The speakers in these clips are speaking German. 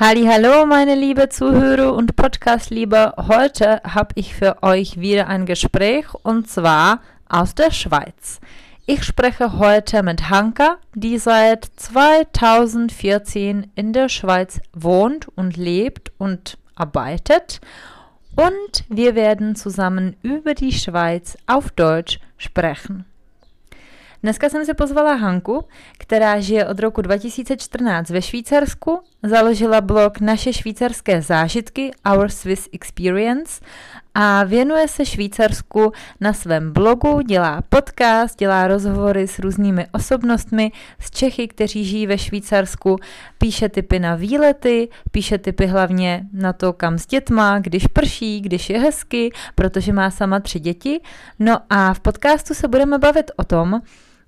Hallo, meine liebe Zuhörer und Podcast-Liebe. Heute habe ich für euch wieder ein Gespräch und zwar aus der Schweiz. Ich spreche heute mit Hanka, die seit 2014 in der Schweiz wohnt und lebt und arbeitet. Und wir werden zusammen über die Schweiz auf Deutsch sprechen. Dneska jsem si pozvala Hanku, která žije od roku 2014 ve Švýcarsku, založila blog Naše švýcarské zážitky Our Swiss Experience a věnuje se Švýcarsku na svém blogu, dělá podcast, dělá rozhovory s různými osobnostmi z Čechy, kteří žijí ve Švýcarsku, píše typy na výlety, píše typy hlavně na to, kam s dětma, když prší, když je hezky, protože má sama tři děti. No a v podcastu se budeme bavit o tom,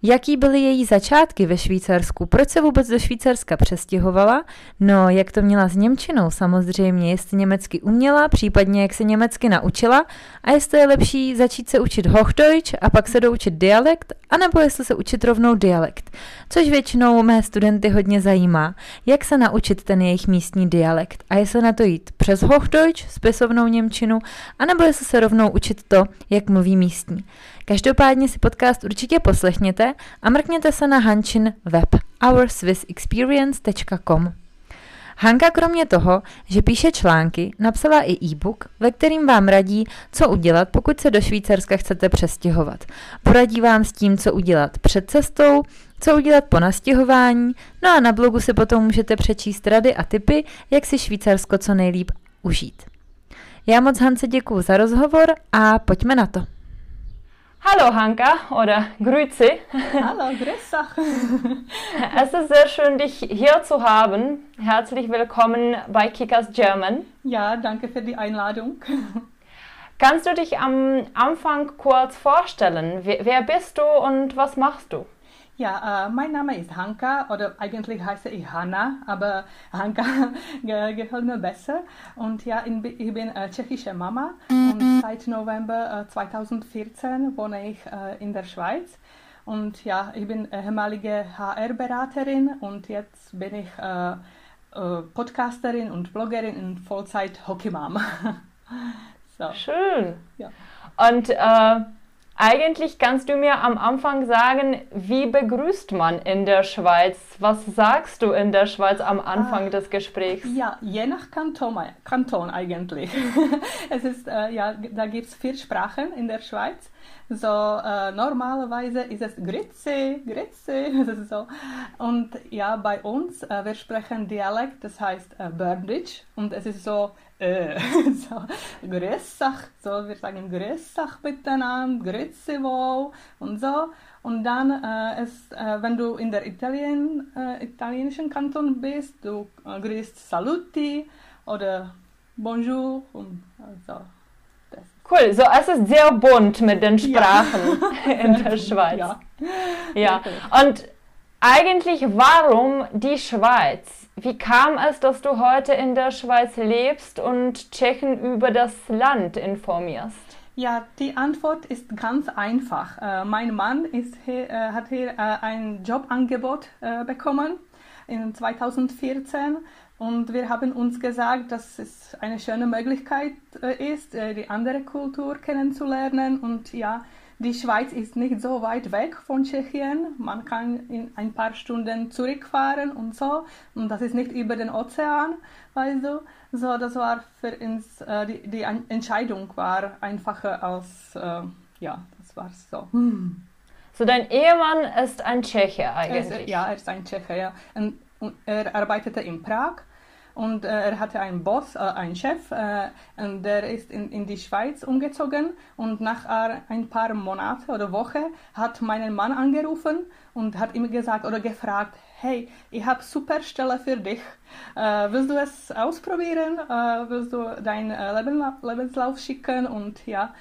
Jaký byly její začátky ve Švýcarsku? Proč se vůbec do Švýcarska přestěhovala? No, jak to měla s Němčinou samozřejmě, jestli německy uměla, případně jak se německy naučila a jestli je lepší začít se učit Hochdeutsch a pak se doučit dialekt, anebo jestli se učit rovnou dialekt. Což většinou mé studenty hodně zajímá, jak se naučit ten jejich místní dialekt a jestli na to jít přes Hochdeutsch, spisovnou Němčinu, anebo jestli se rovnou učit to, jak mluví místní. Každopádně si podcast určitě poslechněte a mrkněte se na Hančin web ourswissexperience.com. Hanka kromě toho, že píše články, napsala i e-book, ve kterým vám radí, co udělat, pokud se do Švýcarska chcete přestěhovat. Poradí vám s tím, co udělat před cestou, co udělat po nastěhování, no a na blogu si potom můžete přečíst rady a tipy, jak si Švýcarsko co nejlíp užít. Já moc Hance děkuji za rozhovor a pojďme na to. Hallo Hanka oder Grüezi. Hallo, grüß Es ist sehr schön, dich hier zu haben. Herzlich willkommen bei Kickers German. Ja, danke für die Einladung. Kannst du dich am Anfang kurz vorstellen? Wer bist du und was machst du? Ja, äh, mein Name ist Hanka oder eigentlich heiße ich Hanna, aber Hanka gefällt mir besser. Und ja, ich bin äh, tschechische Mama und seit November äh, 2014 wohne ich äh, in der Schweiz. Und ja, ich bin ehemalige HR-Beraterin und jetzt bin ich äh, äh, Podcasterin und Bloggerin in Vollzeit Hockeymam. so. Schön. Ja. Und eigentlich kannst du mir am Anfang sagen, wie begrüßt man in der Schweiz? Was sagst du in der Schweiz am Anfang ah, des Gesprächs? Ja, je nach Kanton, Kanton eigentlich. es ist, äh, ja, da gibt es vier Sprachen in der Schweiz. So äh, normalerweise ist es Grüezi, Grüezi, so. Und ja, bei uns, äh, wir sprechen Dialekt, das heißt äh, Berndeutsch und es ist so äh, so, Grüßach, so, wir sagen Grüßach miteinander, Grüezi wohl und so. Und dann, äh, es, äh, wenn du in der Italien, äh, italienischen Kanton bist, du äh, grüßt Saluti oder Bonjour und so. Cool, so es ist sehr bunt mit den Sprachen ja. in der Schweiz. Ja. ja. Und eigentlich, warum die Schweiz? Wie kam es, dass du heute in der Schweiz lebst und Tschechen über das Land informierst? Ja, die Antwort ist ganz einfach. Äh, mein Mann ist hier, äh, hat hier äh, ein Jobangebot äh, bekommen in 2014 und wir haben uns gesagt, dass es eine schöne Möglichkeit äh, ist, äh, die andere Kultur kennenzulernen und ja, die Schweiz ist nicht so weit weg von Tschechien. Man kann in ein paar Stunden zurückfahren und so. Und das ist nicht über den Ozean, weißt du. So, das war für uns, äh, die, die Entscheidung war einfacher als, ja, das war so. Hm. So, dein Ehemann ist ein Tscheche eigentlich? Er ist, ja, er ist ein Tscheche, ja. Und, und er arbeitete in Prag und äh, er hatte einen Boss, äh, einen Chef, äh, und der ist in, in die Schweiz umgezogen und nach ein paar Monaten oder Wochen hat meinen Mann angerufen und hat ihm gesagt oder gefragt, hey, ich habe super Stelle für dich. Äh, willst du es ausprobieren? Äh, willst du deinen äh, Lebenslauf schicken? Und ja,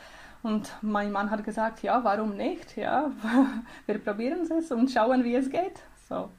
und mein Mann hat gesagt, ja, warum nicht? Ja, wir probieren es und schauen, wie es geht. So.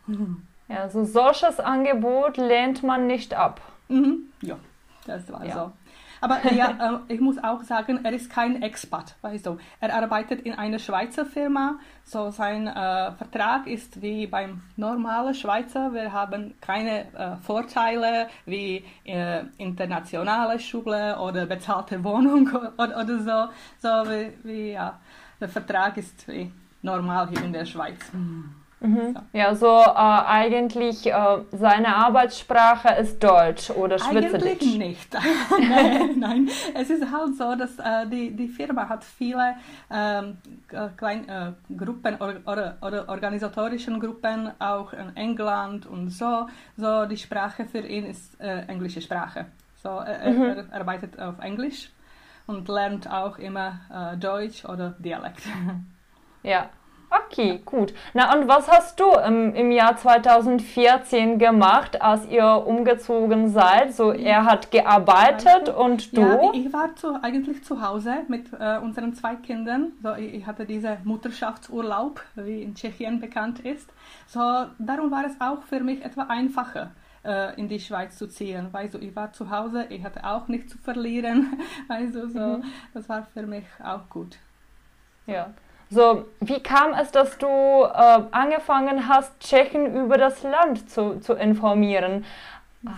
Ja, so solches Angebot lehnt man nicht ab. Mhm. Ja, das war ja. so. Aber ja, äh, ich muss auch sagen, er ist kein Expat, weißt du. Er arbeitet in einer Schweizer Firma, so sein äh, Vertrag ist wie beim normalen Schweizer. Wir haben keine äh, Vorteile wie äh, internationale Schule oder bezahlte Wohnung oder, oder so. So wie, wie ja, der Vertrag ist wie normal hier in der Schweiz. Mhm. Mhm. So. Ja, so äh, eigentlich äh, seine Arbeitssprache ist Deutsch oder Schweizerdeutsch? Eigentlich nicht. nein, nein, es ist halt so, dass äh, die, die Firma hat viele ähm, äh, kleine äh, Gruppen oder, oder, oder, organisatorischen Gruppen auch in England und so. So die Sprache für ihn ist äh, englische Sprache. So er, mhm. er, arbeitet auf Englisch und lernt auch immer Deutsch oder Dialekt. Ja. Okay, gut. Na und was hast du im, im Jahr 2014 gemacht, als ihr umgezogen seid? So, er hat gearbeitet und du? Ja, ich war zu, eigentlich zu Hause mit äh, unseren zwei Kindern. So, ich, ich hatte diesen Mutterschaftsurlaub, wie in Tschechien bekannt ist. So, darum war es auch für mich etwa einfacher äh, in die Schweiz zu ziehen. Weißt du, ich war zu Hause, ich hatte auch nichts zu verlieren. Weißt du, so, mhm. das war für mich auch gut. Ja. So, wie kam es, dass du äh, angefangen hast, Tschechen über das Land zu, zu informieren?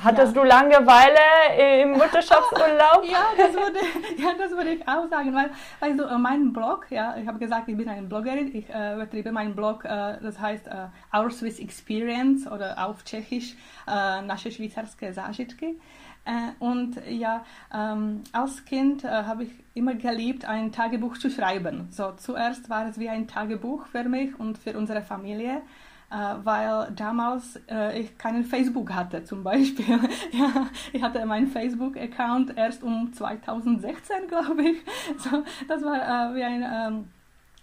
Hattest ja. du Langeweile im Mutterschaftsurlaub? ja, das würde, ja, das würde ich auch sagen, weil, weil so, äh, mein Blog, ja, ich habe gesagt, ich bin eine Bloggerin, ich äh, betreibe meinen Blog, äh, das heißt äh, Our Swiss Experience oder auf Tschechisch äh, Nasze Szwajcarskie Zážitky. Äh, und ja, ähm, als Kind äh, habe ich immer geliebt, ein Tagebuch zu schreiben. So zuerst war es wie ein Tagebuch für mich und für unsere Familie, äh, weil damals äh, ich keinen Facebook hatte zum Beispiel. ja, ich hatte meinen Facebook-Account erst um 2016, glaube ich. So, das war äh, wie ein ähm,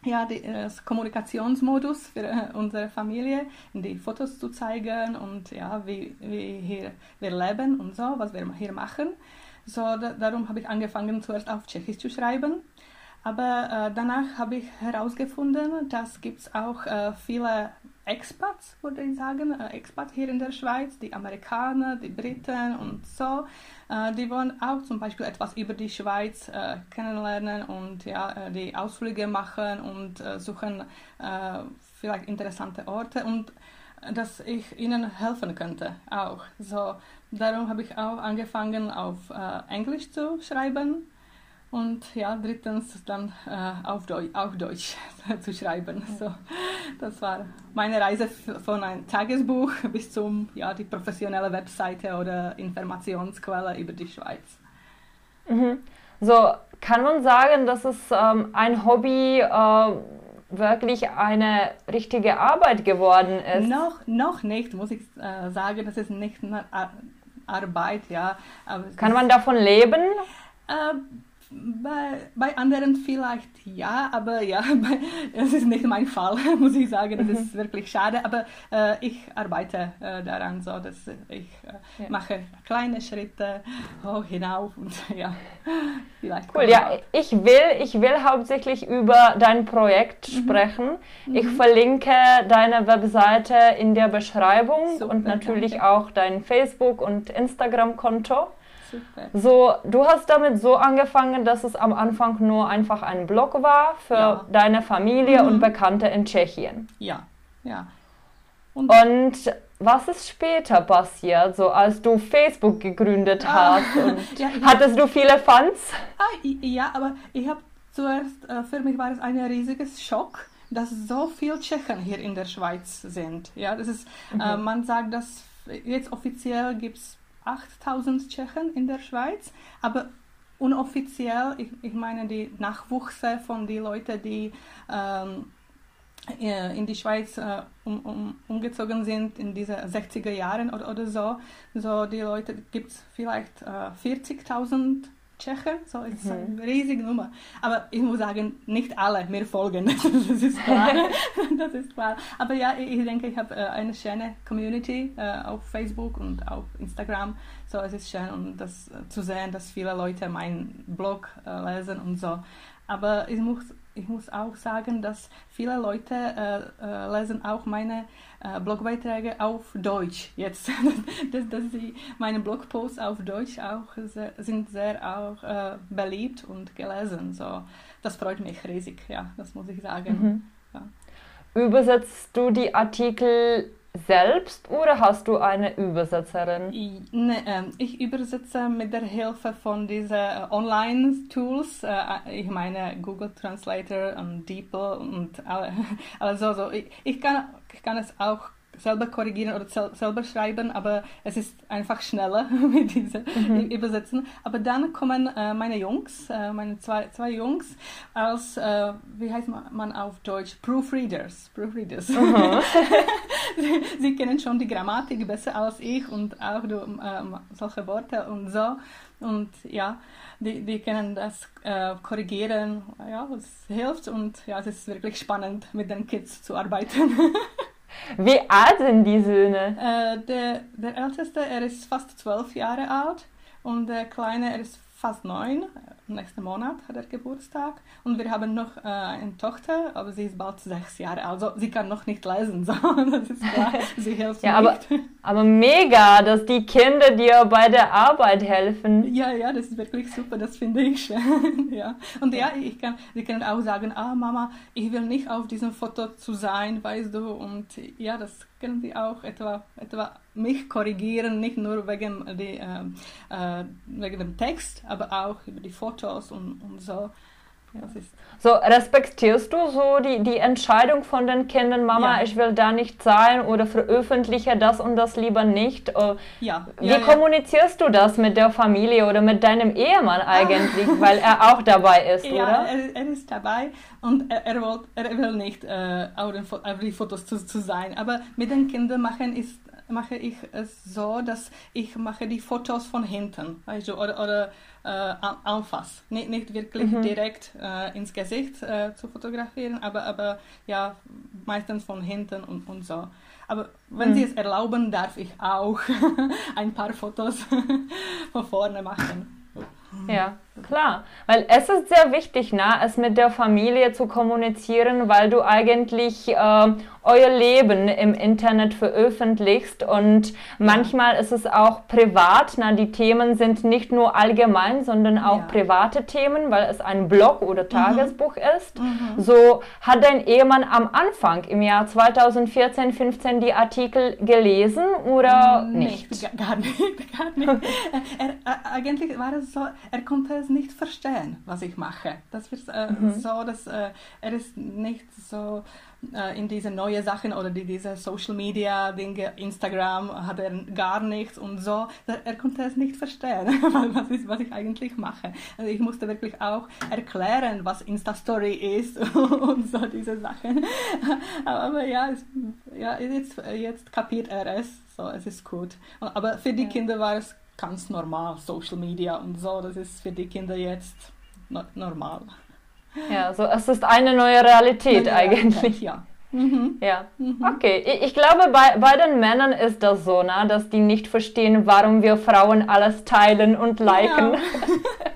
ja, die, das Kommunikationsmodus für äh, unsere Familie, die Fotos zu zeigen und ja, wie, wie hier wir leben und so, was wir hier machen. So, da, darum habe ich angefangen, zuerst auf Tschechisch zu schreiben. Aber äh, danach habe ich herausgefunden, dass gibt auch äh, viele Expats, würde ich sagen, äh, Expats hier in der Schweiz, die Amerikaner, die Briten und so, äh, die wollen auch zum Beispiel etwas über die Schweiz äh, kennenlernen und ja, die Ausflüge machen und suchen vielleicht interessante Orte und dass ich ihnen helfen könnte auch. So, darum habe ich auch angefangen auf Englisch zu schreiben und ja, drittens dann äh, auf, Deutsch, auf Deutsch zu schreiben. So, das war meine Reise von einem Tagesbuch bis zum ja, die professionelle Webseite oder Informationsquelle über die Schweiz. Mhm. So, kann man sagen, dass es ähm, ein Hobby äh, wirklich eine richtige Arbeit geworden ist? Noch, noch nicht, muss ich äh, sagen. Das ist nicht eine Arbeit, ja. kann man davon leben? Äh, bei, bei anderen vielleicht ja, aber ja, es ist nicht mein Fall, muss ich sagen. Das mhm. ist wirklich schade, aber äh, ich arbeite äh, daran so, dass ich äh, ja. mache kleine Schritte hoch hinauf und ja, vielleicht. Cool, ja, ich will, ich will hauptsächlich über dein Projekt mhm. sprechen. Ich mhm. verlinke deine Webseite in der Beschreibung Super, und natürlich danke. auch dein Facebook- und Instagram-Konto. Super. So, du hast damit so angefangen, dass es am Anfang nur einfach ein Blog war für ja. deine Familie mhm. und Bekannte in Tschechien. Ja, ja. Und, und, was ist später passiert, so als du Facebook gegründet ah, hast? Ja, hattest du viele Fans? Ah, ja, aber ich habe zuerst, äh, für mich war es ein riesiger Schock, dass so viele Tschechen hier in der Schweiz sind. Ja, das ist, äh, mhm. äh, man sagt, dass jetzt offiziell gibt es 8000 Tschechen in der Schweiz, aber unoffiziell, ich, ich meine die Nachwuchse von den Leuten, die ähm, in die Schweiz äh, um, um, umgezogen sind in diese 60er Jahren oder, oder so, so die Leute gibt es vielleicht äh, 40.000 Tschechen, so ist mhm. eine riesige Nummer. Aber ich muss sagen, nicht alle mir folgen, das ist klar. das ist klar. Aber ja, ich denke, ich habe äh, eine schöne Community äh, auf Facebook und auf Instagram. So, es ist schön, um das äh, zu sehen, dass viele Leute meinen Blog lesen und so. Aber ich muss, ich muss auch sagen, dass viele Leute äh, äh, lesen auch meine äh, Blogbeiträge auf Deutsch jetzt. dass, dass sie meine Blogposts auf Deutsch auch sehr, sind sehr auch äh, beliebt und gelesen. So, das freut mich riesig, ja, das muss ich sagen. Mhm. Ja. Übersetzt du die Artikel selbst oder hast du eine Übersetzerin? Ich, ne, äh, ich übersetze mit der Hilfe von diesen äh, Online-Tools. Äh, ich meine Google Translator und DeepL und also so. Ich, ich, kann, ich kann es auch selber korrigieren oder selber schreiben, aber es ist einfach schneller mit diesem mhm. Übersetzen. Aber dann kommen äh, meine Jungs, äh, meine zwei, zwei Jungs, als, äh, wie heißt man auf Deutsch, Proofreaders. Proofreaders. sie, sie, kennen schon die Grammatik besser als ich und auch die, ähm, solche Worte und so. Und ja, die, die können das äh, korrigieren. Ja, es hilft und ja, es ist wirklich spannend, mit den Kids zu arbeiten. Wie alt sind die Söhne? Äh, der, der Älteste, er ist fast zwölf Jahre alt und der Kleine, er ist fast neun. Nächsten Monat hat er Geburtstag. Und wir haben noch äh, eine Tochter, aber sie ist bald sechs Jahre alt. Also sie kann noch nicht lesen, so. das ist klar. Sie hilft ja. Aber, aber mega, dass die Kinder dir bei der Arbeit helfen. Ja, ja, das ist wirklich super. Das finde ich schön. ja. Und ja, ich kann, sie können auch sagen, ah Mama, ich will nicht auf diesem Foto zu sein, weißt du. Und ja, das können sie auch etwa, etwa mich korrigieren, nicht nur wegen, die, äh, äh, wegen dem Text, aber auch über die Fotos und, und so. Ja, so, respektierst du so die, die Entscheidung von den Kindern, Mama, ja. ich will da nicht sein oder veröffentliche das und das lieber nicht? Äh, ja. Wie ja, kommunizierst du das mit der Familie oder mit deinem Ehemann eigentlich, weil er auch dabei ist, ja, oder? Er, er ist dabei und er, er, will, er will nicht äh, auf, den, Fotos zu, zu sein. Aber mit den Kindern machen ist mache ich es so, dass ich mache die Fotos von hinten also, oder, oder äh, anfasse. Nicht, nicht wirklich mhm. direkt äh, ins Gesicht äh, zu fotografieren, aber, aber ja, meistens von hinten und, und so. Aber wenn mhm. Sie es erlauben, darf ich auch ein paar Fotos von vorne machen. Ja, klar. Weil es ist sehr wichtig, na, es mit der Familie zu kommunizieren, weil du eigentlich äh, euer Leben im Internet veröffentlichst und manchmal ist es auch privat. Na, die Themen sind nicht nur allgemein, sondern auch ja. private Themen, weil es ein Blog oder mhm. Tagesbuch mhm. ist. Mhm. So hat dein Ehemann am Anfang im Jahr 2014, 15 die Artikel gelesen oder nicht? nicht? Gar nicht, gar nicht. er, äh, eigentlich war es so, er konnte es nicht verstehen, was ich mache. Das wird äh, mhm. so, dass äh, er ist nicht so äh, in diese neuen Sachen oder die, diese Social Media Dinge, Instagram hat er gar nichts und so. Er konnte es nicht verstehen, was, ist, was ich eigentlich mache. Also ich musste wirklich auch erklären, was Insta Story ist und so diese Sachen. Aber ja, es, ja jetzt, jetzt kapiert er es. So, es ist gut. Aber für die ja. Kinder war es ganz normal, Social Media und so. Das ist für die Kinder jetzt normal. Ja, so es ist eine neue Realität neue eigentlich. ja. Mhm. Ja, mhm. okay. Ich, ich, glaube, bei, bei den Männern ist das so, na, dass die nicht verstehen, warum wir Frauen alles teilen und liken.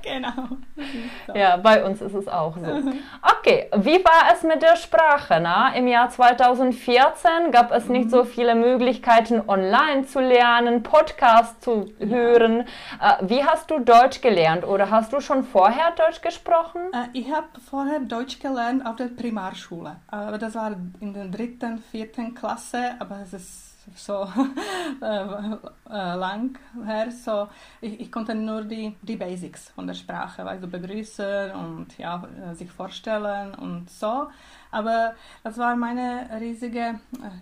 Genau. genau. Ja, bei uns ist es auch so. Okay, wie war es mit der Sprache? Na? Im Jahr 2014 gab es nicht so mhm. viele Möglichkeiten, online zu lernen, Podcasts zu hören. Äh, wie hast du Deutsch gelernt oder hast du schon vorher Deutsch gesprochen? Äh, ich habe vorher Deutsch gelernt auf der Primarschule. Aber das war in der dritten, vierten Klasse, aber es ist so äh, äh, lang her. So, ich, ich, konnte nur die, die Basics von der Sprache, also begrüßen und ja, äh, sich vorstellen und so. Aber das war meine riesige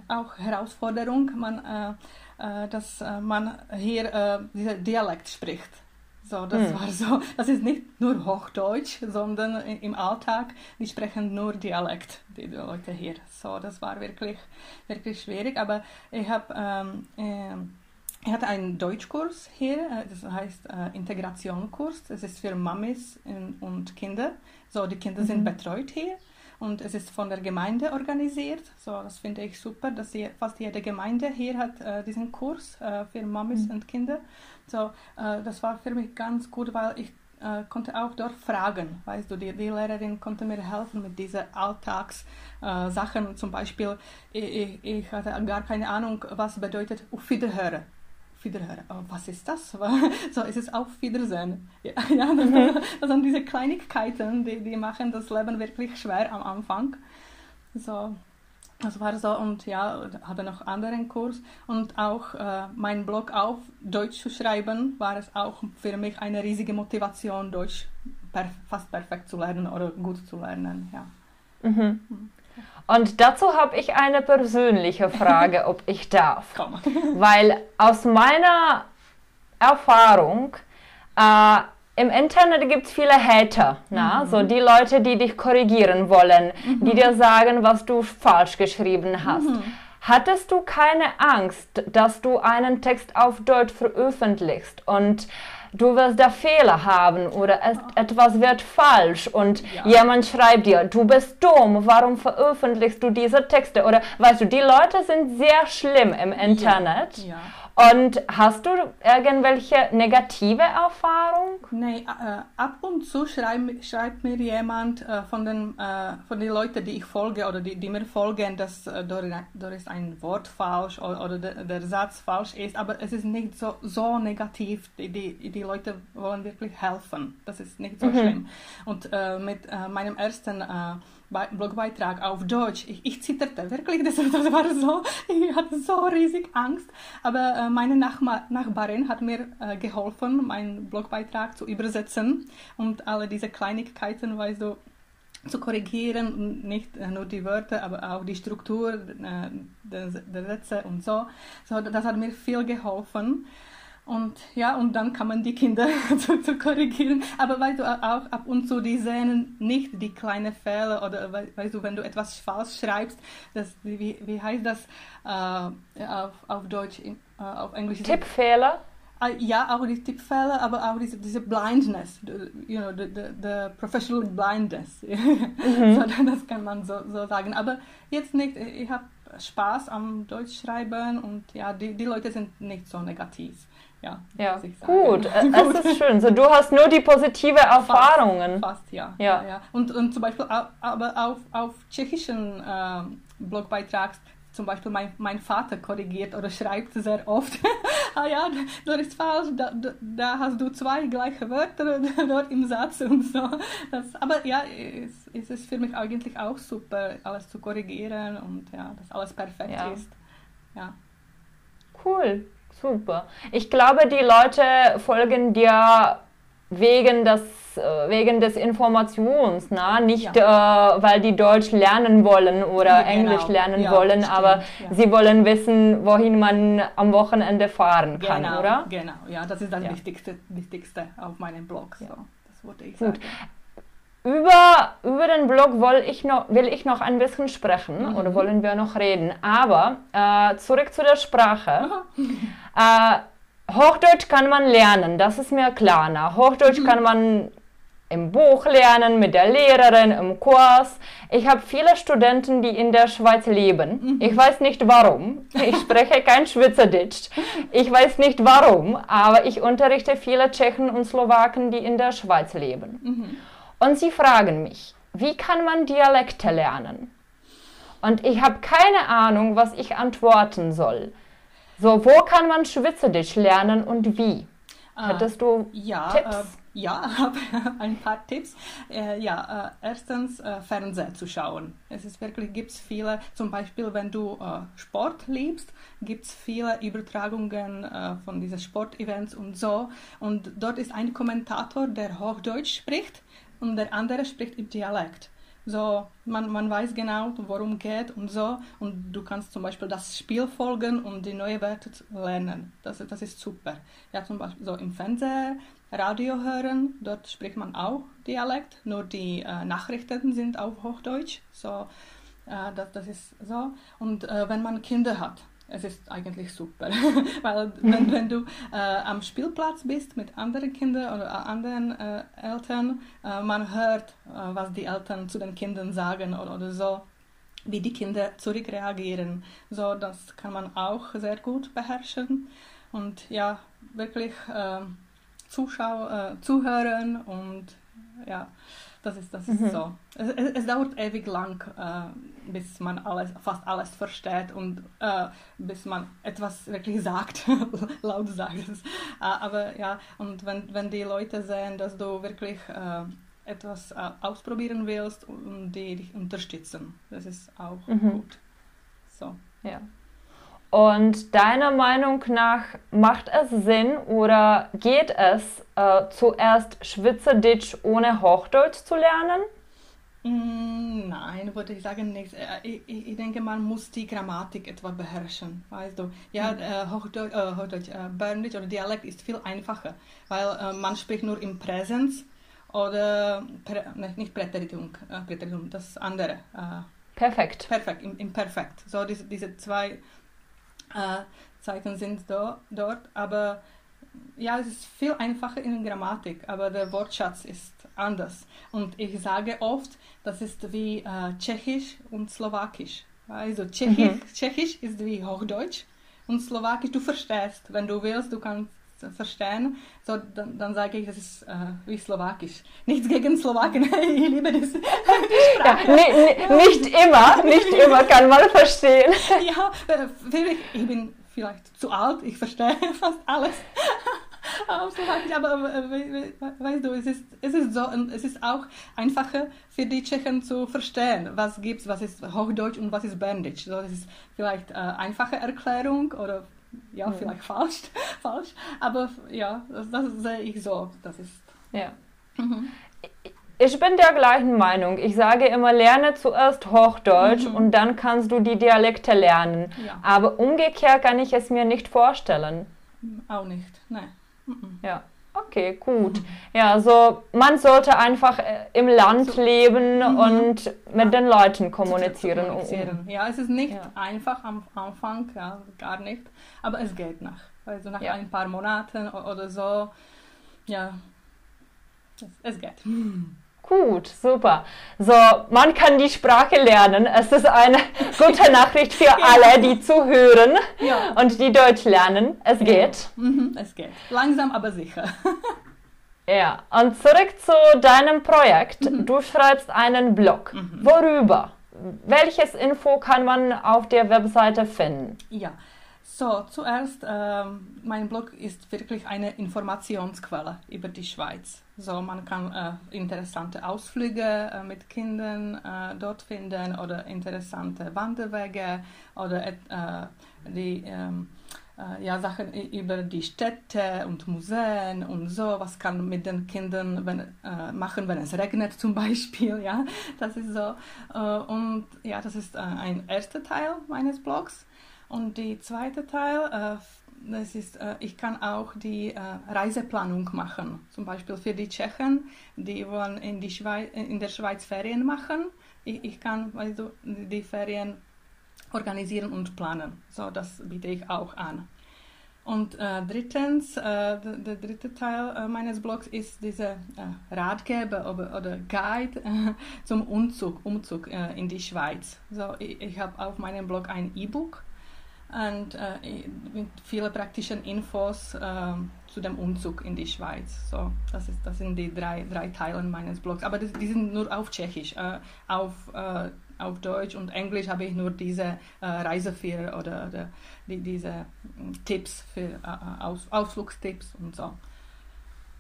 auch Herausforderung, man, äh, dass man hier äh, diesen Dialekt spricht. So, das hm. war so, das ist nicht nur Hochdeutsch, sondern im Alltag, die sprechen nur Dialekt, die Leute hier. So, das war wirklich, wirklich schwierig, aber ich habe ähm, äh, ich hatte einen Deutschkurs hier, äh, das heißt äh, Integrationskurs. Es ist für Mamis und Kinder. So, die Kinder mhm. sind betreut hier und es ist von der Gemeinde organisiert. So, das finde ich super, dass die, fast jede Gemeinde hier hat äh, diesen Kurs äh, für Mamis mhm. und Kinder. So, äh, das war für mich ganz gut, weil ich äh, konnte auch dort fragen. Weißt du, die, die Lehrerin konnte mir helfen mit diesen Alltagssachen. Zum Beispiel, ich, ich hatte gar keine Ahnung, was bedeutet auf Wiederhören. Wiederhören. Oh, was ist das? so ist es auf Wiedersehen. Ja, ja das, mhm. das, sind diese Kleinigkeiten, die, die machen das Leben wirklich schwer am Anfang. So, das war so und ja, hatte noch anderen Kurs und auch äh, mein Blog auf Deutsch zu schreiben, war es auch für mich eine riesige Motivation, Deutsch per fast perfekt zu lernen oder gut zu lernen. Ja. Mhm. Und dazu habe ich eine persönliche Frage, ob ich darf. Komm. Weil aus meiner Erfahrung, äh, im Internet gibt es viele Hater, mhm. so die Leute, die dich korrigieren wollen, mhm. die dir sagen, was du falsch geschrieben hast. Mhm. Hattest du keine Angst, dass du einen Text auf Deutsch veröffentlichst und du wirst da Fehler haben oder etwas wird falsch und ja. jemand schreibt dir, du bist dumm, warum veröffentlichst du diese Texte? Oder weißt du, die Leute sind sehr schlimm im Internet. Ja. Ja. Und hast du irgendwelche negative Erfahrung? Nein, äh, ab und zu schreibt, schreibt mir jemand äh, von, den, äh, von den Leuten, die ich folge oder die, die mir folgen, dass äh, dort, ist ein Wort falsch oder, oder der, der, Satz falsch ist, aber es ist nicht so, so negativ. Die, die, die Leute wollen wirklich helfen. Das ist nicht so mhm. schlimm. Und äh, mit äh, meinem ersten Blogbeitrag auf Deutsch. Ich, ich zitterte wirklich, das, das, war so, ich hatte so riesig Angst. Aber äh, meine Nachma Nachbarin hat mir äh, geholfen, meinen Blogbeitrag zu übersetzen und alle diese Kleinigkeiten, weißt du, zu korrigieren nicht äh, nur die Wörter, aber auch die Struktur äh, der, der Sätze und so. So, das hat mir viel geholfen. Und ja, und dann kann man die Kinder zu, zu, korrigieren. Aber weißt du, auch ab und zu, die sehen nicht die kleinen Fehler oder weißt du, wenn du etwas falsch schreibst, das, wie, wie heißt das äh, auf, auf Deutsch, äh, auf Englisch? Tippfehler? Uh, ja, auch die Tippfehler, aber auch diese, diese Blindness, you know, the, the, the professional blindness. Mhm. so, das kann man so, so sagen. Aber jetzt nicht, ich habe Spaß am Deutschschreiben und ja, die, die Leute sind nicht so negativ. Ja, ja. gut, es ist schön. So, du hast nur die positive Erfahrungen. Fast, fast ja. ja. ja. Und, und zum Beispiel aber auf, auf tschechischen äh, Blogbeitrag zum Beispiel mein, mein Vater korrigiert oder schreibt sehr oft, ah ja, das ist falsch, da, da hast du zwei gleiche Wörter dort im Satz und so. Das, aber ja, es, es ist für mich eigentlich auch super, alles zu korrigieren und ja, dass alles perfekt ja. ist. Ja. Cool. Super. Ich glaube, die Leute folgen dir wegen des, äh, wegen des Informations, na? nicht ja. äh, weil die Deutsch lernen wollen oder ja, genau. Englisch lernen ja, wollen, stimmt, aber sie wollen wissen, wohin man am Wochenende fahren kann, genau, oder? Genau, ja, das ist das Wichtigste, Wichtigste auf meinem Blog. So. Das wollte ich sagen. Über, über den Blog will ich noch, will ich noch ein bisschen sprechen mhm. oder wollen wir noch reden. Aber äh, zurück zu der Sprache. äh, Hochdeutsch kann man lernen, das ist mir klar. Na, Hochdeutsch mhm. kann man im Buch lernen, mit der Lehrerin, im Kurs. Ich habe viele Studenten, die in der Schweiz leben. Mhm. Ich weiß nicht warum. Ich spreche kein Schweizerdeutsch. Ich weiß nicht warum, aber ich unterrichte viele Tschechen und Slowaken, die in der Schweiz leben. Mhm. Und sie fragen mich, wie kann man Dialekte lernen? Und ich habe keine Ahnung, was ich antworten soll. So, wo kann man Schweizerdeutsch lernen und wie? Ah, Hättest du ja, Tipps? Äh, ja, habe ein paar Tipps. Äh, ja, äh, erstens äh, Fernsehen zu schauen. Es ist wirklich, gibt viele, zum Beispiel, wenn du äh, Sport liebst, gibt es viele Übertragungen äh, von diesen Sportevents und so. Und dort ist ein Kommentator, der Hochdeutsch spricht und der andere spricht im Dialekt. So, man, man weiß genau, worum geht und so. Und du kannst zum Beispiel das Spiel folgen und die neuen Wörter lernen. Das, das ist super. Ja, zum Beispiel so im Fernsehen, Radio hören, dort spricht man auch Dialekt, nur die äh, Nachrichten sind auf Hochdeutsch. So, äh, das, das ist so. Und äh, wenn man Kinder hat, es ist eigentlich super, weil wenn, wenn du äh, am Spielplatz bist mit anderen Kindern oder anderen äh, Eltern, äh, man hört, äh, was die Eltern zu den Kindern sagen oder, oder so, wie die Kinder zurückreagieren. So, das kann man auch sehr gut beherrschen. Und ja, wirklich äh, Zuschau äh, zuhören und ja, das ist, das ist mhm. so. Es, es, es, dauert ewig lang, äh, bis man alles, fast alles versteht und äh, bis man etwas wirklich sagt, laut sagt. Äh, aber ja, und wenn, wenn die Leute sehen, dass du wirklich äh, etwas äh, ausprobieren willst und die dich unterstützen, das ist auch mhm. gut. So. Ja. Und deiner Meinung nach macht es Sinn oder geht es, äh, zuerst Schweizerdeutsch ohne Hochdeutsch zu lernen? Mm, nein, würde ich sagen nicht. Äh, ich, ich, denke, man muss die Grammatik etwa beherrschen. Weißt du, ja, mhm. äh, Hochdeutsch, äh, Hochdeutsch äh, Berndeutsch oder Dialekt ist viel einfacher, weil äh, man spricht nur im Präsens oder prä, nicht Präteritum, äh, Präteritum, das andere. perfekt. Perfekt, im, im Perfekt. So diese, diese zwei äh, Zeichen sind do, dort, aber ja, es ist viel einfacher in der Grammatik, aber der Wortschatz ist anders. Und ich sage oft, das ist wie äh, Tschechisch und Slowakisch. Also Tschechisch, mhm. Tschechisch ist wie Hochdeutsch und Slowakisch, du verstehst, wenn du willst, du kannst verstehen, so, dann, dann sage ich, das ist äh, wie Slowakisch. Nichts gegen Slowaken, ich liebe das. ja, nicht immer, nicht immer kann man verstehen. ja, äh, ich bin vielleicht zu alt, ich verstehe fast alles. aber äh, weißt du, es ist, es ist so, es ist auch einfacher für die Tschechen zu verstehen, was gibt was ist Hochdeutsch und was ist Berndeutsch. So, das ist vielleicht eine einfache Erklärung oder ja, ja. vielleicht falsch, falsch, aber ja, das, sehe ich so. Das ist. Ja. Mhm. Ich bin der gleichen Meinung. Ich sage immer, lerne zuerst Hochdeutsch mhm. und dann kannst du die Dialekte lernen. Ja. Aber umgekehrt kann ich es mir nicht vorstellen. Auch nicht, nein. Mhm. Ja. Okay, gut. Mhm. Ja, so man sollte einfach äh, im Land so. leben mhm. und mit den Leuten kommunizieren. kommunizieren. Ja, es ist nicht ja. einfach am Anfang, ja, gar nicht, aber es geht nach. Also nach ja. ein paar Monaten oder so, ja, es, es geht. Gut, super. So, man kann die Sprache lernen. Es ist eine gute Nachricht für alle, die zuhören ja. und die Deutsch lernen. Es geht. Mhm, es geht. Langsam, aber sicher. ja, und zurück zu deinem Projekt. Mhm. Du schreibst einen Blog. Mhm. Worüber? Welches Info kann man auf der Webseite finden? Ja, so, zuerst, äh, mein Blog ist wirklich eine Informationsquelle über die Schweiz. So, man kann äh, interessante Ausflüge äh, mit Kindern äh, dort finden oder interessante Wanderwege oder äh, die ähm, äh, ja, Sachen über die Städte und Museen und so. Was kann man mit den Kindern wenn, machen, wenn es regnet zum Beispiel. Ja, das ist so. und ja, das ist ein erster Teil meines Blogs. Und der zweite Teil, äh, das ist, äh, ich kann auch die äh, Reiseplanung machen. Zum Beispiel für die Tschechen, die wollen in, die Schweiz, in der Schweiz Ferien machen. Ich, ich kann also, die Ferien organisieren und planen. So, das biete ich auch an. Und äh, drittens, äh, der, dritte Teil äh, meines Blogs ist dieser äh, Ratgeber oder, oder Guide äh, zum Umzug, Umzug äh, in die Schweiz. So, ich, ich habe auf meinem Blog ein E-Book und äh, mit vielen praktischen Infos äh, zu dem Umzug in die Schweiz. So, das, ist, das sind die drei, drei Teile meines Blogs. Aber das, die sind nur auf Tschechisch. Äh, auf, äh, auf Deutsch und Englisch habe ich nur diese äh, Reiseführer oder, oder die, diese hm, Tipps für äh, Aus, Ausflugstipps und so.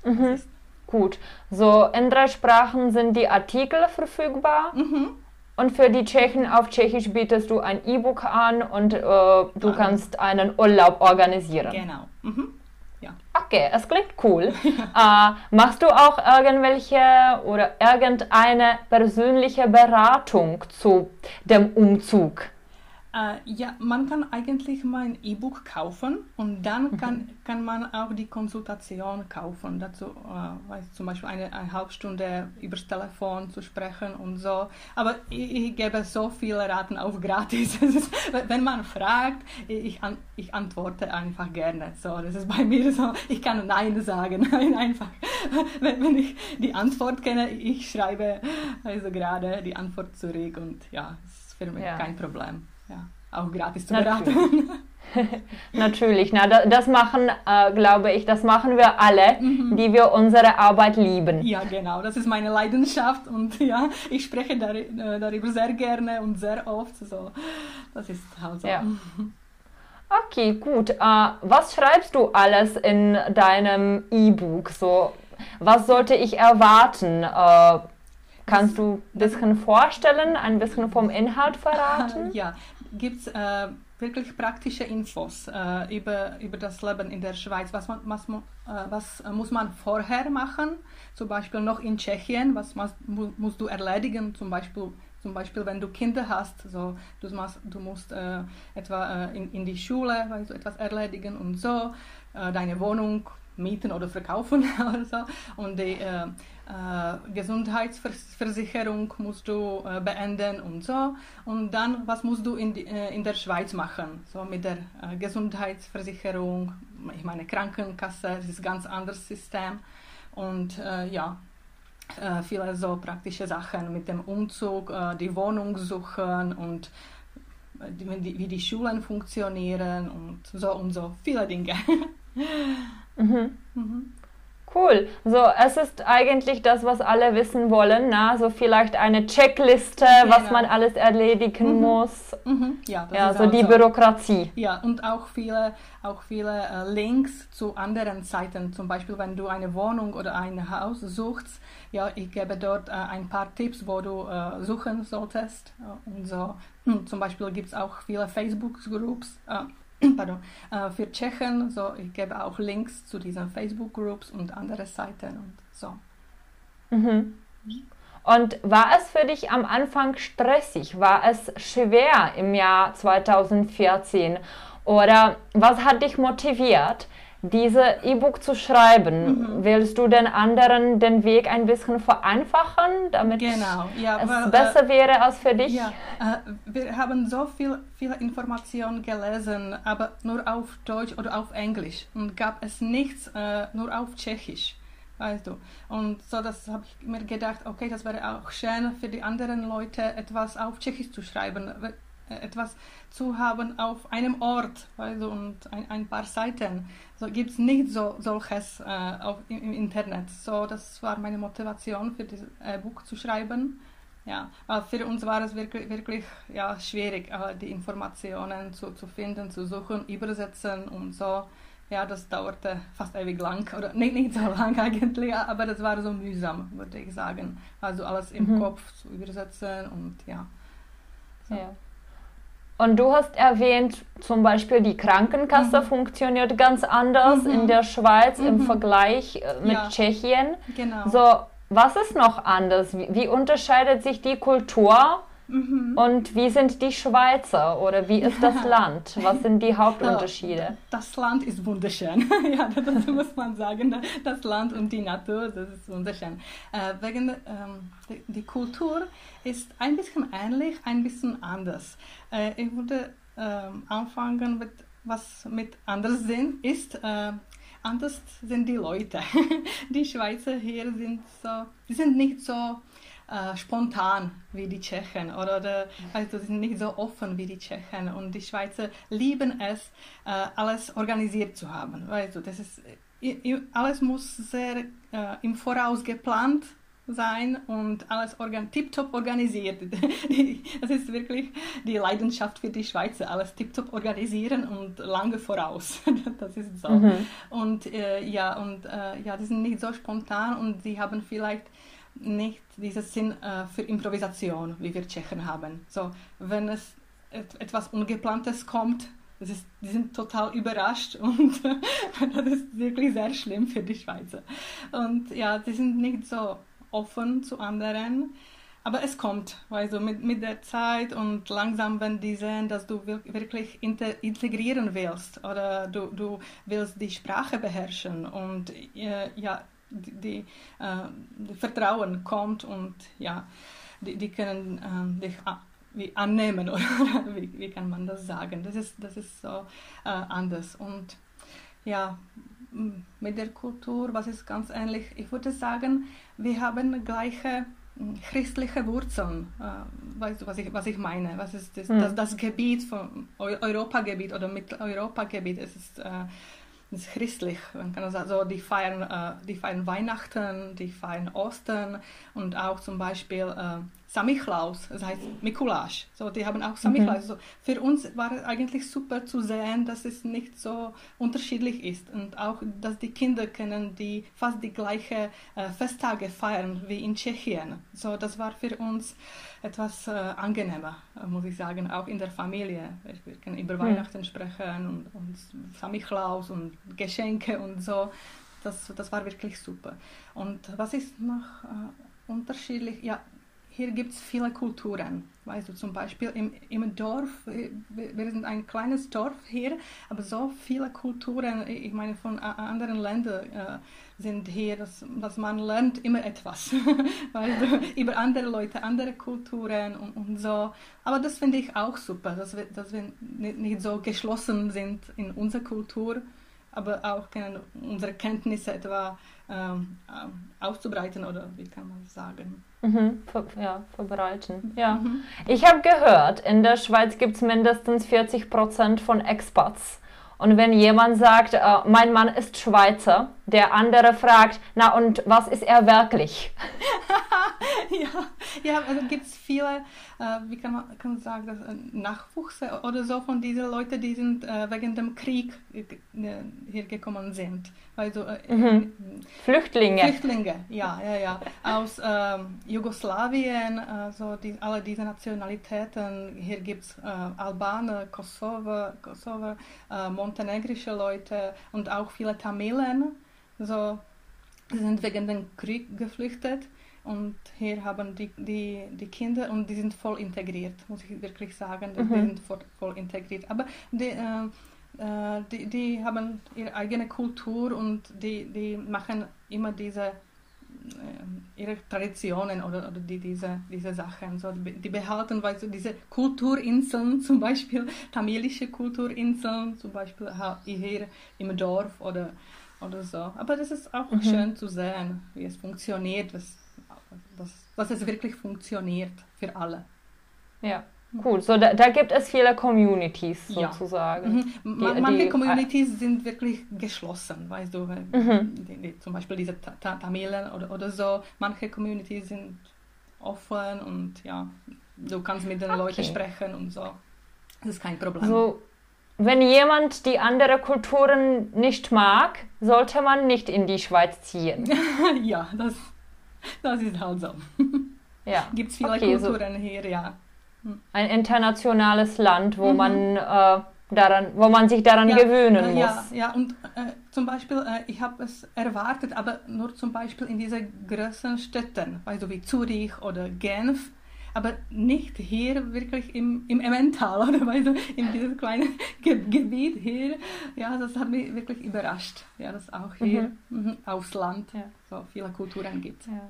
Mhm. Gut. So, in drei Sprachen sind die Artikel verfügbar. Mhm. Und für die Tschechen auf Tschechisch bietest du ein E-Book an und äh, du ah. kannst einen Urlaub organisieren. Genau. Mhm. Ja. Okay, es klingt cool. äh, machst du auch irgendwelche oder irgendeine persönliche Beratung zu dem Umzug? Äh, ja, man kann eigentlich mein E-Book kaufen und dann mhm. kann, kann man auch die Konsultation kaufen. Dazu äh, weiß zum Beispiel eine, eine halbe Stunde über das Telefon zu sprechen und so. Aber ich, ich gebe so viele Raten auf gratis. Ist, wenn man fragt, ich, an, ich antworte einfach gerne. So, das ist bei mir so. Ich kann Nein sagen. Nein, einfach. Wenn, wenn ich die Antwort kenne, ich schreibe also gerade die Antwort zurück und ja, das ist für mich ja. kein Problem ja, auch gratis zu beraten. Natürlich, na, das machen, äh, glaube ich, das machen wir alle, mhm. die wir unsere Arbeit lieben. Ja, genau, das ist meine Leidenschaft und ja, ich spreche dar äh, darüber sehr gerne und sehr oft. So. Das ist halt so. Ja. Okay, gut. Äh, was schreibst du alles in deinem E-Book? So, was sollte ich erwarten? Äh, kannst du ein bisschen vorstellen, ein bisschen vom Inhalt verraten? Ja, gibt es äh, wirklich praktische Infos äh, über, über das Leben in der Schweiz. Was, man, was, äh, was muss man vorher machen? Zum Beispiel noch in Tschechien, was was musst du erledigen? Zum Beispiel, zum Beispiel, wenn du Kinder hast, so, du, musst, du musst äh, etwa äh, in, in die Schule weißt du, etwas erledigen und so, äh, deine Wohnung mieten oder verkaufen oder so. Und die Gesundheitsversicherung musst du äh, beenden und so. Und dann, was musst du in, die, äh, in der Schweiz machen? So mit der äh, Gesundheitsversicherung, ich meine Krankenkasse, das ist ein ganz anderes System. Und äh, ja, viele so praktische Sachen mit dem Umzug, die Wohnung suchen und die, wie die Schulen funktionieren und so und so viele Dinge. Mhm. Mhm. Cool. So, es ist eigentlich das, was alle wissen wollen. Na? So vielleicht eine Checkliste, genau. was man alles erledigen mhm. muss. Mhm. Ja, ja so die so. Bürokratie. Ja, und auch viele, auch viele äh, Links zu anderen Seiten. Zum Beispiel, wenn du eine Wohnung oder ein Haus suchst, ja, ich gebe dort äh, ein paar Tipps, wo du äh, suchen solltest. und so. Hm, zum Beispiel gibt es auch viele Facebook-Groups pardon, äh, für Tschechen. So, ich gebe auch Links zu diesen Facebook-Groups und andere Seiten und so. Mhm. Und war es für dich am Anfang stressig? War es schwer im Jahr 2014? Oder was hat dich motiviert, diese E-Book zu schreiben. Mhm. Willst du den anderen den Weg ein bisschen vereinfachen, damit genau. ja, es weil, besser äh, wäre als für dich? Ja, äh, wir haben so viel, viele Informationen gelesen, aber nur auf Deutsch oder auf Englisch und gab es nichts äh, nur auf Tschechisch. Weißt du. Und so das habe ich mir gedacht, okay, das wäre auch schön für die anderen Leute etwas auf Tschechisch zu schreiben etwas zu haben auf einem Ort also, und ein, ein paar Seiten. So gibt es nicht so solches äh, auf, im, im, Internet. So, das war meine Motivation für das äh, Buch zu schreiben. Ja, aber für uns war es wirklich, wirklich ja, schwierig, äh, die Informationen zu, zu finden, zu suchen, übersetzen und so. Ja, das dauerte fast ewig lang, oder nicht, nicht so lang eigentlich, aber das war so mühsam, würde ich sagen. Also alles im mhm. Kopf zu übersetzen und ja. So. ja. Und du hast erwähnt, zum Beispiel die Krankenkasse mhm. funktioniert ganz anders mhm. in der Schweiz mhm. im Vergleich äh, mit ja. Tschechien. Genau. So, was ist noch anders? Wie, wie unterscheidet sich die Kultur Mhm. Und wie sind die Schweizer oder wie ist das Land? Was sind die Hauptunterschiede? Das Land ist wunderschön. ja, das muss man sagen. Das Land und die Natur, das ist wunderschön. Äh, wegen ähm, die, die, Kultur ist ein bisschen ähnlich, ein bisschen anders. Äh, ich würde ähm, anfangen mit was mit anders sind, ist äh, anders sind die Leute. die Schweizer hier sind so, die sind nicht so äh, spontan wie die Tschechen oder, oder also sind nicht so offen wie die Tschechen und die Schweizer lieben es, äh, alles organisiert zu haben. Also das ist, alles muss sehr äh, im Voraus geplant sein und alles organ tiptop organisiert. das ist wirklich die Leidenschaft für die Schweizer, alles tiptop organisieren und lange voraus. das ist so. Mhm. Und äh, ja, und äh, ja, die sind nicht so spontan und sie haben vielleicht nicht diesen Sinn äh, für Improvisation, wie wir Tschechen haben. So, wenn es et etwas Ungeplantes kommt, das ist, die sind total überrascht und das ist wirklich sehr schlimm für die Schweizer. Und ja, die sind nicht so offen zu anderen. aber es kommt, also mit, mit der Zeit und langsam, wenn die sehen, dass du wirklich integrieren willst oder du, du willst die Sprache beherrschen und äh, ja, die, die, äh, die, Vertrauen kommt und ja, die, die können äh, dich wie annehmen oder wie, wie kann man das sagen? Das ist, das ist so äh, anders und ja, mit der Kultur, was ist ganz ähnlich? Ich würde sagen, wir haben gleiche christliche Wurzeln. Äh, weißt du, was ich, was ich meine? Was ist das, hm. das, das Gebiet von Europagebiet oder Mitteleuropagebiet? Es ist, äh, ist christlich. Man kann sagen, so, die, feiern, äh, die feiern Weihnachten, die feiern Ostern und auch zum Beispiel äh, Samichlaus, das heißt Mikulasch. So, die haben auch Samichlaus. Mhm. So, für uns war es eigentlich super zu sehen, dass es nicht so unterschiedlich ist und auch, dass die Kinder kennen, die fast die gleichen äh, Festtage feiern wie in Tschechien. So, das war für uns etwas äh, angenehmer, äh, muss ich sagen, auch in der Familie. Wir können über mhm. Weihnachten sprechen und, und Samichlaus und Geschenke und so. Das, das war wirklich super. Und was ist noch äh, unterschiedlich? Ja, hier gibt es viele Kulturen. Weißt du, zum Beispiel im, im Dorf, wir sind ein kleines Dorf hier, aber so viele Kulturen, ich meine von anderen Ländern äh, sind hier, dass, dass man lernt immer etwas. weißt du, über andere Leute, andere Kulturen und, und so. Aber das finde ich auch super, dass wir, dass wir nicht so geschlossen sind in unserer Kultur, aber auch können unsere Kenntnisse etwa ähm, auszubreiten oder wie kann man sagen. Mhm, ja, verbreiten. Ja. Mhm. Ich habe gehört, in der Schweiz gibt es mindestens 40 Prozent von Expats. Und wenn jemand sagt, äh, mein Mann ist Schweizer, der andere fragt, na und was ist er wirklich? ja, ja, also gibt es viele, äh, wie kann man, kann man sagen, das, äh, Nachwuchs oder so von diesen Leuten, die sind äh, wegen dem Krieg äh, hier gekommen sind. Also, äh, mhm. Flüchtlinge. Flüchtlinge, ja, ja, ja. Aus ähm, Jugoslawien, also die, alle diese Nationalitäten. Hier gibt es Albaner, Kosovo, Kosovo montenegrische Leute und auch viele Tamilen. So, sie sind wegen dem Krieg geflüchtet und hier haben die, die, die Kinder und die sind voll integriert, muss ich wirklich sagen. Mhm. Die sind voll, voll integriert. Aber die, äh, äh, die, die haben ihre eigene Kultur und die, die machen immer diese äh, ihre Traditionen oder, oder die, diese, diese Sachen. So, die behalten weißt du, diese Kulturinseln, zum Beispiel tamilische Kulturinseln, zum Beispiel hier im Dorf oder oder so. Aber das ist auch mhm. schön zu sehen, wie es funktioniert, was, was, was es wirklich funktioniert für alle. Ja. Cool, so da, da gibt es viele Communities sozusagen. Ja. Mhm. Die, Manche die, Communities sind wirklich geschlossen, weißt du, mhm. die, zum Beispiel diese Tamilen oder, oder so. Manche Communities sind offen und ja, du kannst mit den okay. Leuten sprechen und so. Das ist kein Problem. So, wenn jemand die anderen Kulturen nicht mag, sollte man nicht in die Schweiz ziehen. ja, das, das ist halt so. Ja. Gibt es viele okay, Kulturen so hier, ja. Hm. Ein internationales Land, wo mhm. man äh, daran, wo man sich daran ja, gewöhnen äh, muss. Ja, ja und äh, zum Beispiel, äh, ich habe es erwartet, aber nur zum Beispiel in diesen größeren Städten, also wie Zürich oder Genf, aber nicht hier wirklich im, im Emmental oder du, in diesem kleinen Ge Gebiet hier. Ja, das hat mich wirklich überrascht, ja, dass auch hier mhm. Mhm, aufs Land ja. so viele Kulturen gibt. Ja.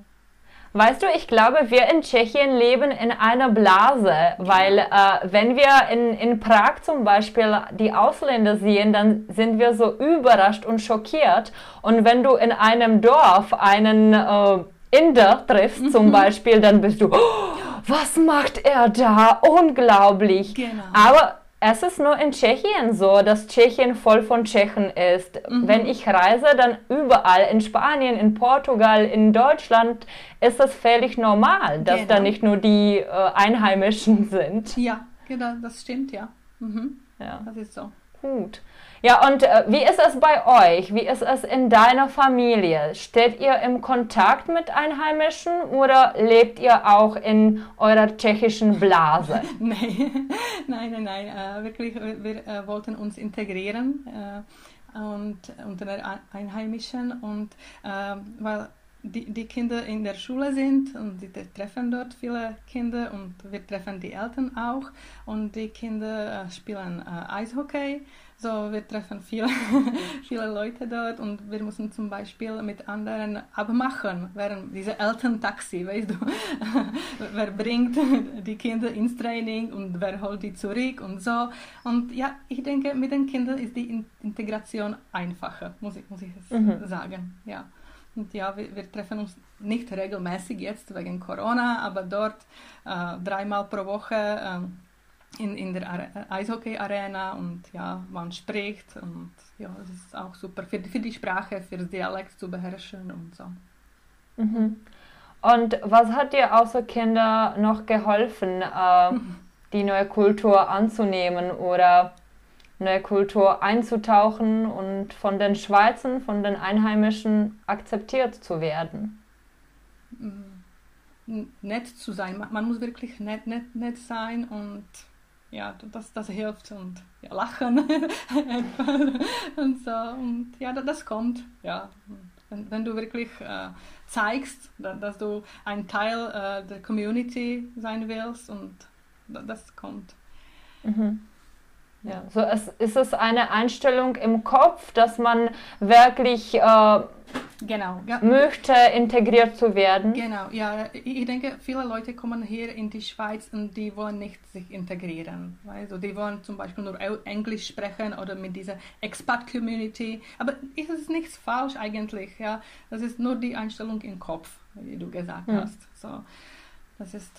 Weißt du, ich glaube, wir in Tschechien leben in einer Blase, weil äh, wenn wir in, in Prag zum Beispiel die Ausländer sehen, dann sind wir so überrascht und schockiert. Und wenn du in einem Dorf einen äh, Inder triffst mhm. zum Beispiel, dann bist du, oh, was macht er da? Unglaublich. Genau. Aber es ist nur in Tschechien so, dass Tschechien voll von Tschechen ist. Mhm. Wenn ich reise, dann überall, in Spanien, in Portugal, in Deutschland, ist es völlig normal, dass genau. da nicht nur die äh, Einheimischen sind. Ja, genau, das stimmt, ja. Mhm. Ja. Das ist so. Gut. Ja, und äh, wie ist es bei euch? Wie ist es in deiner Familie? Steht ihr im Kontakt mit Einheimischen oder lebt ihr auch in eurer tschechischen Blase? nein, nein, nein, nein. Äh, wirklich, wir, äh, wollten uns integrieren äh, und unter den Einheimischen und äh, weil die, die Kinder in der Schule sind und die treffen dort viele Kinder und wir treffen die Eltern auch und die Kinder äh, spielen Eishockey. So, wir treffen viele, viele Leute dort und wir müssen zum Beispiel mit anderen abmachen, während diese Elterntaxi, weißt du, wer bringt die Kinder ins Training und wer holt die zurück und so. Und ja, ich denke, mit den Kindern ist die Integration einfacher, muss ich, muss ich mhm. sagen, ja. Und ja, wir, wir, treffen uns nicht regelmäßig jetzt wegen Corona, aber dort äh, dreimal pro Woche äh, in, in der Eishockey-Arena und ja, man spricht und ja, es ist auch super für, für die Sprache, für das Dialekt zu beherrschen und so. Mhm. Und was hat dir außer Kinder noch geholfen, äh, die neue Kultur anzunehmen oder neue Kultur einzutauchen und von den Schweizern, von den Einheimischen akzeptiert zu werden? Mm, nett zu sein. Man muss wirklich nett, nett, nett sein und ja, das, das hilft und ja, lachen und so. Und ja, das kommt. Ja. Wenn, wenn du wirklich äh, zeigst, dass du ein Teil äh, der Community sein willst und das kommt. Mhm. Ja, so es, ist es eine Einstellung im Kopf, dass man wirklich äh, genau, ja. möchte, integriert zu werden. Genau, ja. Ich denke, viele Leute kommen hier in die Schweiz und die wollen nicht sich integrieren. Also die wollen zum Beispiel nur Englisch sprechen oder mit dieser Expat-Community. Aber es ist nichts falsch eigentlich. Ja. Das ist nur die Einstellung im Kopf, wie du gesagt hast. So, das ist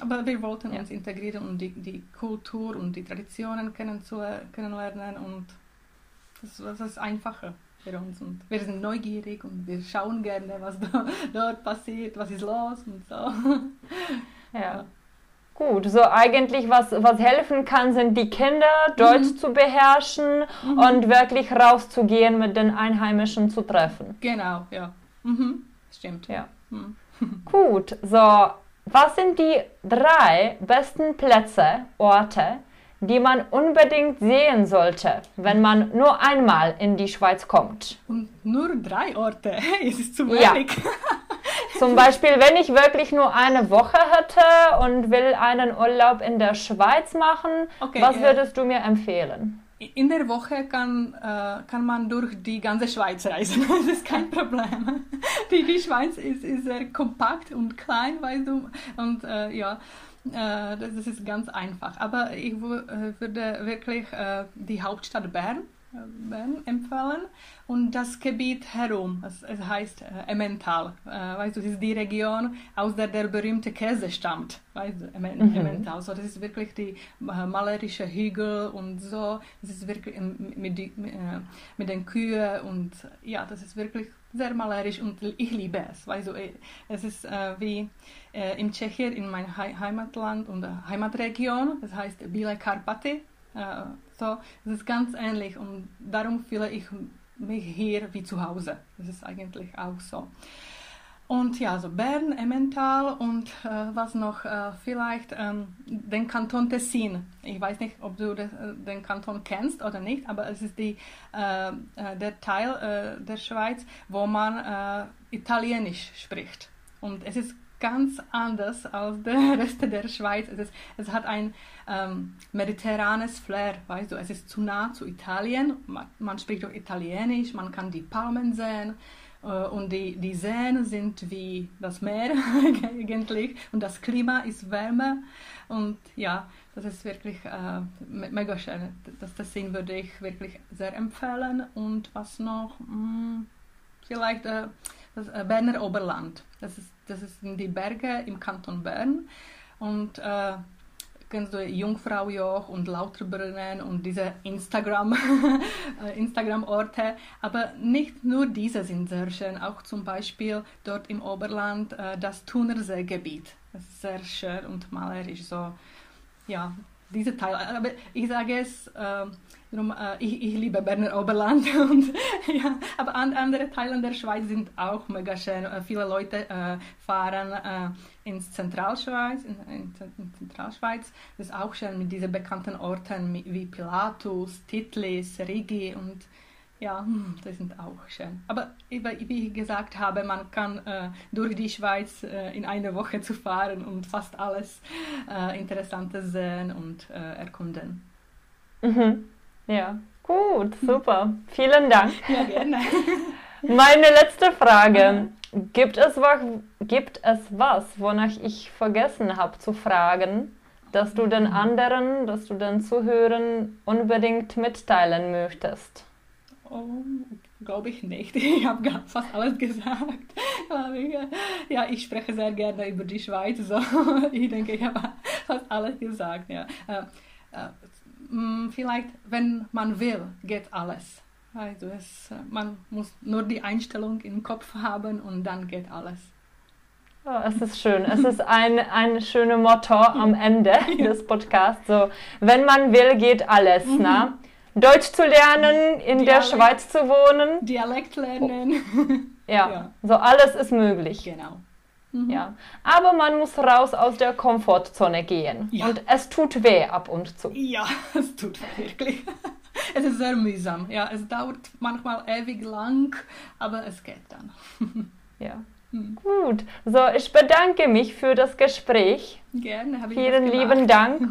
aber wir wollten ja. uns integrieren und die, die Kultur und die Traditionen kennenlernen und das, das ist einfacher für uns. Und wir sind neugierig und wir schauen gerne, was da, dort passiert, was ist los und so. Ja. Gut, so eigentlich was, was helfen kann, sind die Kinder, Deutsch mhm. zu beherrschen mhm. und wirklich rauszugehen, mit den Einheimischen zu treffen. Genau, ja. Mhm. Stimmt. Ja. Mhm. Gut, so was sind die drei besten Plätze, Orte, die man unbedingt sehen sollte, wenn man nur einmal in die Schweiz kommt? Und nur drei Orte, es ist zu wenig. Ja. Zum Beispiel, wenn ich wirklich nur eine Woche hätte und will einen Urlaub in der Schweiz machen, okay, was würdest du mir empfehlen? In der Woche kann, äh, kann man durch die ganze Schweiz reisen. Das ist kein Problem. Die, die Schweiz ist, ist sehr kompakt und klein, weißt du. Und äh, ja, äh, das, das, ist ganz einfach. Aber ich äh, würde wirklich äh, die Hauptstadt Bern Bern empfehlen. Und das Gebiet herum, es, es heißt äh, Emmental, äh, weißt du, das ist die Region, aus der der berühmte Käse stammt, weißt du, mhm. Emmental, so das ist wirklich die äh, malerische Hügel und so, das ist wirklich mit, die, äh, mit den Kühen und ja, das ist wirklich sehr malerisch und ich liebe es, weißt du, äh, es ist äh, wie in Tschechien, in meinem Heimatland und Heimatregion, das heißt Bile Karpaty, so, es ist ganz ähnlich und darum fühle ich mich hier wie zu Hause. Das ist eigentlich auch so. Und ja, so Bern, Emmental und äh, was noch, äh, vielleicht ähm, den Kanton Tessin. Ich weiß nicht, ob du das, äh, den Kanton kennst oder nicht, aber es ist die, äh, äh, der Teil äh, der Schweiz, wo man Italienisch spricht. Und es ist ganz anders als der Rest der Schweiz. Es, ist, es hat ein ähm, mediterranes Flair, weißt du, es ist zu nah zu Italien, man, man spricht auch Italienisch, man kann die Palmen sehen äh, und die, die Seen sind wie das Meer eigentlich. Und das Klima ist wärmer und ja, das ist wirklich äh, mega schön. Das, Sinn würde ich wirklich sehr empfehlen. Und was noch, mh, hm, vielleicht äh, das äh, Berner Oberland, das ist das sind die Berge im Kanton Bern. Und äh, kennst du Jungfraujoch und Lauterbrunnen und diese Instagram, äh, Instagram-Orte. Aber nicht nur diese sind sehr schön, auch zum Beispiel dort im Oberland äh, das Thunerseegebiet. Das ist sehr schön und malerisch. So, ja, diese Teile. Aber ich sage es, äh, darum, äh, ich, ich, liebe Berner Oberland. Und, ja, aber an, andere Teile der Schweiz sind auch mega schön. Äh, viele Leute äh, fahren äh, ins Zentralschweiz, in, in, in, Zentralschweiz. Das ist auch schön mit diesen bekannten Orten wie Pilatus, Titlis, Rigi und Ja, hm, das sind auch schön. Aber wie ich gesagt habe, man kann äh, durch die Schweiz äh, in einer Woche zu fahren und fast alles äh, Interessante sehen und äh, erkunden. Mhm. Ja, gut, super. Vielen Dank. Ja, gerne. Meine letzte Frage. Gibt es, was, gibt es was, wonach ich vergessen habe zu fragen, dass du den anderen, dass du den Zuhörern unbedingt mitteilen möchtest? Oh, glaube ich nicht. Ich habe fast alles gesagt. Ja, ich spreche sehr gerne über die Schweiz. So. Ich denke, ich habe fast alles gesagt. Ja. Äh, äh, vielleicht, wenn man will, geht alles. Also es, man muss nur die Einstellung im Kopf haben und dann geht alles. Oh, es ist schön. Es ist ein, ein schönes Motto am Ende des Podcasts. So, wenn man will, geht alles. Mhm. Na? Deutsch zu lernen, in Dialekt, der Schweiz zu wohnen. Dialekt lernen. Ja, ja, so alles ist möglich. Genau. Mhm. Ja. Aber man muss raus aus der Komfortzone gehen. Ja. Und es tut weh ab und zu. Ja, es tut wirklich. Es ist sehr mühsam. Ja, es dauert manchmal ewig lang, aber es geht dann. Ja. Hm. Gut, so ich bedanke mich für das Gespräch. Gerne, habe ich Vielen lieben Dank.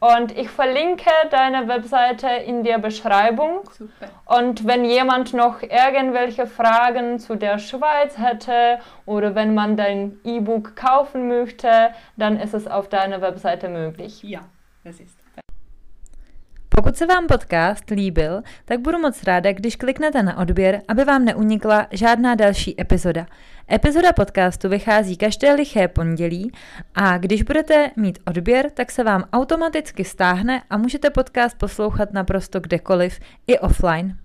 Und ich verlinke deine Webseite in der Beschreibung. Super. Und wenn jemand noch irgendwelche Fragen zu der Schweiz hätte oder wenn man dein E-Book kaufen möchte, dann ist es auf deiner Webseite möglich. Ja, das ist. Pokud se vám podcast líbil, tak budu moc ráda, když kliknete na odběr, aby vám neunikla žádná další epizoda. Epizoda podcastu vychází každé liché pondělí a když budete mít odběr, tak se vám automaticky stáhne a můžete podcast poslouchat naprosto kdekoliv i offline.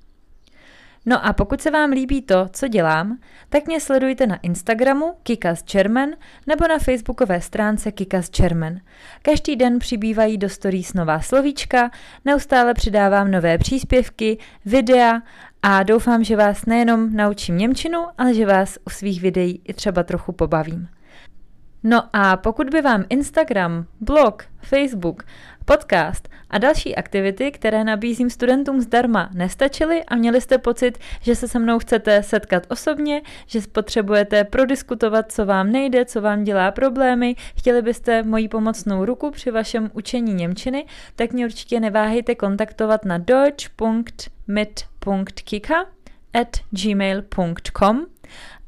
No a pokud se vám líbí to, co dělám, tak mě sledujte na Instagramu Kikas German nebo na facebookové stránce Kikas German. Každý den přibývají do stories nová slovíčka, neustále přidávám nové příspěvky, videa a doufám, že vás nejenom naučím Němčinu, ale že vás u svých videí i třeba trochu pobavím. No a pokud by vám Instagram, blog, Facebook, podcast a další aktivity, které nabízím studentům zdarma, nestačily a měli jste pocit, že se se mnou chcete setkat osobně, že potřebujete prodiskutovat, co vám nejde, co vám dělá problémy, chtěli byste moji pomocnou ruku při vašem učení Němčiny, tak mě určitě neváhejte kontaktovat na deutsch.mit.kika at gmail.com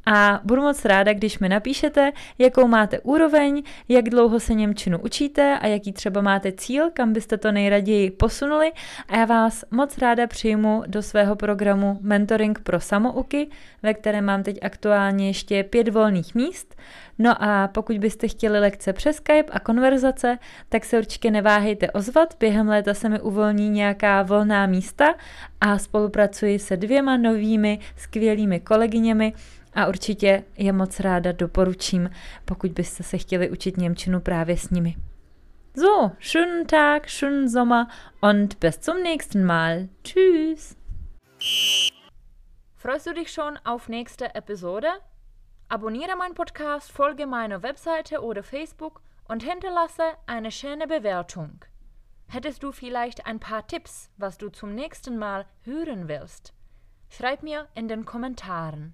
a budu moc ráda, když mi napíšete, jakou máte úroveň, jak dlouho se Němčinu učíte a jaký třeba máte cíl, kam byste to nejraději posunuli a já vás moc ráda přijmu do svého programu Mentoring pro samouky, ve kterém mám teď aktuálně ještě pět volných míst. No a pokud byste chtěli lekce přes Skype a konverzace, tak se určitě neváhejte ozvat. Během léta se mi uvolní nějaká volná místa a spolupracuji se dvěma novými skvělými kolegyněmi, a určitě je moc ráda doporučím, pokud byste se chtěli učit Němčinu právě s nimi. So, schönen Tag, schönen Sommer und bis zum nächsten Mal. Tschüss. Freust du dich schon auf nächste Episode? Abonniere meinen Podcast, folge meiner Webseite oder Facebook und hinterlasse eine schöne Bewertung. Hättest du vielleicht ein paar Tipps, was du zum nächsten Mal hören willst? Schreib mir in den Kommentaren.